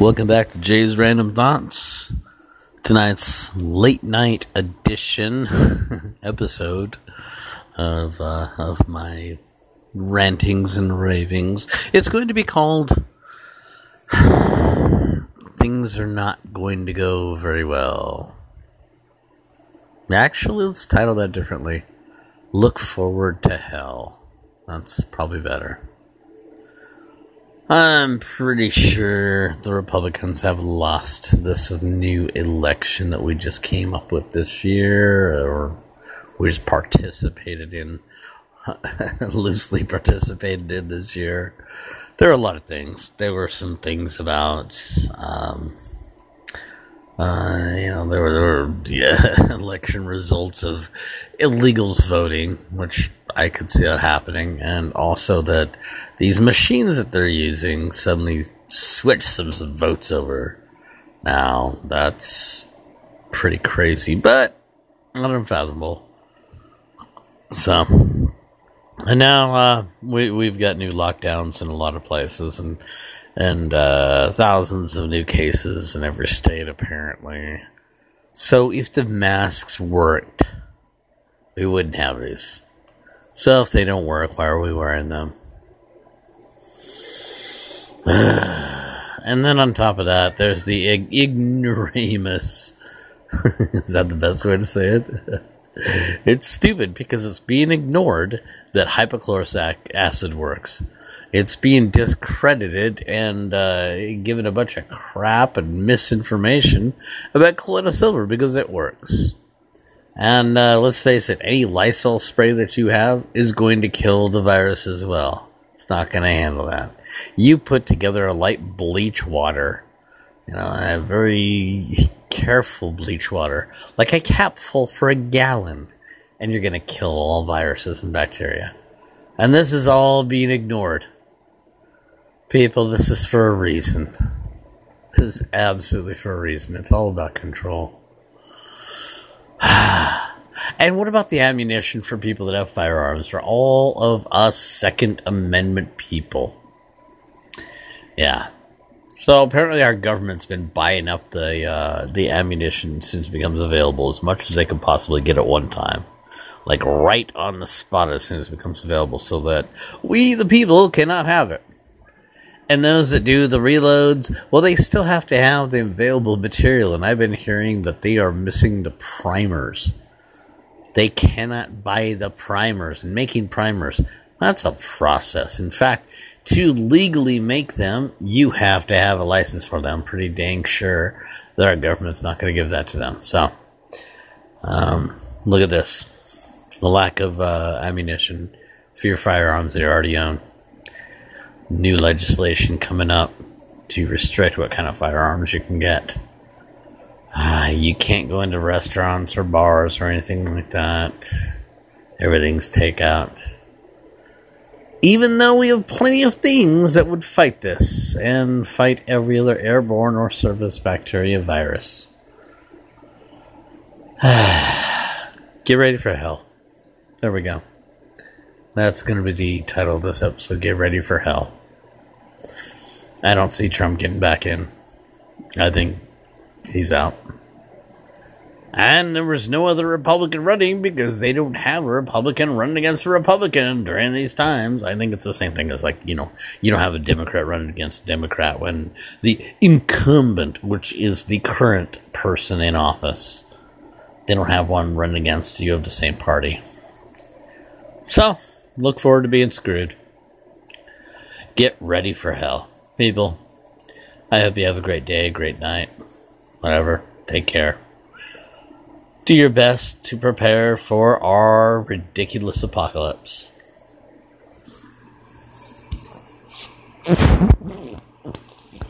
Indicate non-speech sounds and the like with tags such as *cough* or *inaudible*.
Welcome back to Jay's Random Thoughts. Tonight's late night edition *laughs* episode of uh, of my rantings and ravings. It's going to be called *sighs* "Things Are Not Going to Go Very Well." Actually, let's title that differently. Look forward to hell. That's probably better. I'm pretty sure the Republicans have lost this new election that we just came up with this year, or we just participated in, *laughs* loosely participated in this year. There are a lot of things. There were some things about um, uh, you know, there were, there were yeah, *laughs* election results of illegals voting, which I could see that happening, and also that these machines that they're using suddenly switch some, some votes over. Now, that's pretty crazy, but not unfathomable. So, and now uh, we we've got new lockdowns in a lot of places, and and uh, thousands of new cases in every state, apparently. So, if the masks worked, we wouldn't have these. So, if they don't work, why are we wearing them? *sighs* and then on top of that, there's the ig- ignoramus. *laughs* Is that the best way to say it? *laughs* it's stupid because it's being ignored that hypochlorous acid works it's being discredited and uh, given a bunch of crap and misinformation about colloidal silver because it works. And uh, let's face it, any Lysol spray that you have is going to kill the virus as well. It's not going to handle that. You put together a light bleach water, you know, a very careful bleach water, like a capful for a gallon, and you're going to kill all viruses and bacteria. And this is all being ignored. People, this is for a reason. This is absolutely for a reason. It's all about control. *sighs* and what about the ammunition for people that have firearms? For all of us Second Amendment people. Yeah. So apparently, our government's been buying up the uh, the ammunition since it becomes available as much as they can possibly get at one time, like right on the spot as soon as it becomes available, so that we, the people, cannot have it. And those that do the reloads, well, they still have to have the available material. And I've been hearing that they are missing the primers. They cannot buy the primers. And making primers, that's a process. In fact, to legally make them, you have to have a license for them. Pretty dang sure that our government's not going to give that to them. So, um, look at this the lack of uh, ammunition for your firearms they already own new legislation coming up to restrict what kind of firearms you can get. Uh, you can't go into restaurants or bars or anything like that. Everything's takeout. Even though we have plenty of things that would fight this and fight every other airborne or surface bacteria virus. *sighs* Get ready for hell. There we go. That's going to be the title of this episode. Get ready for hell. I don't see Trump getting back in. I think he's out. And there was no other Republican running because they don't have a Republican running against a Republican during these times. I think it's the same thing as like, you know, you don't have a Democrat running against a Democrat when the incumbent, which is the current person in office, they don't have one running against you of the same party. So, look forward to being screwed. Get ready for hell people. I hope you have a great day, great night, whatever. Take care. Do your best to prepare for our ridiculous apocalypse.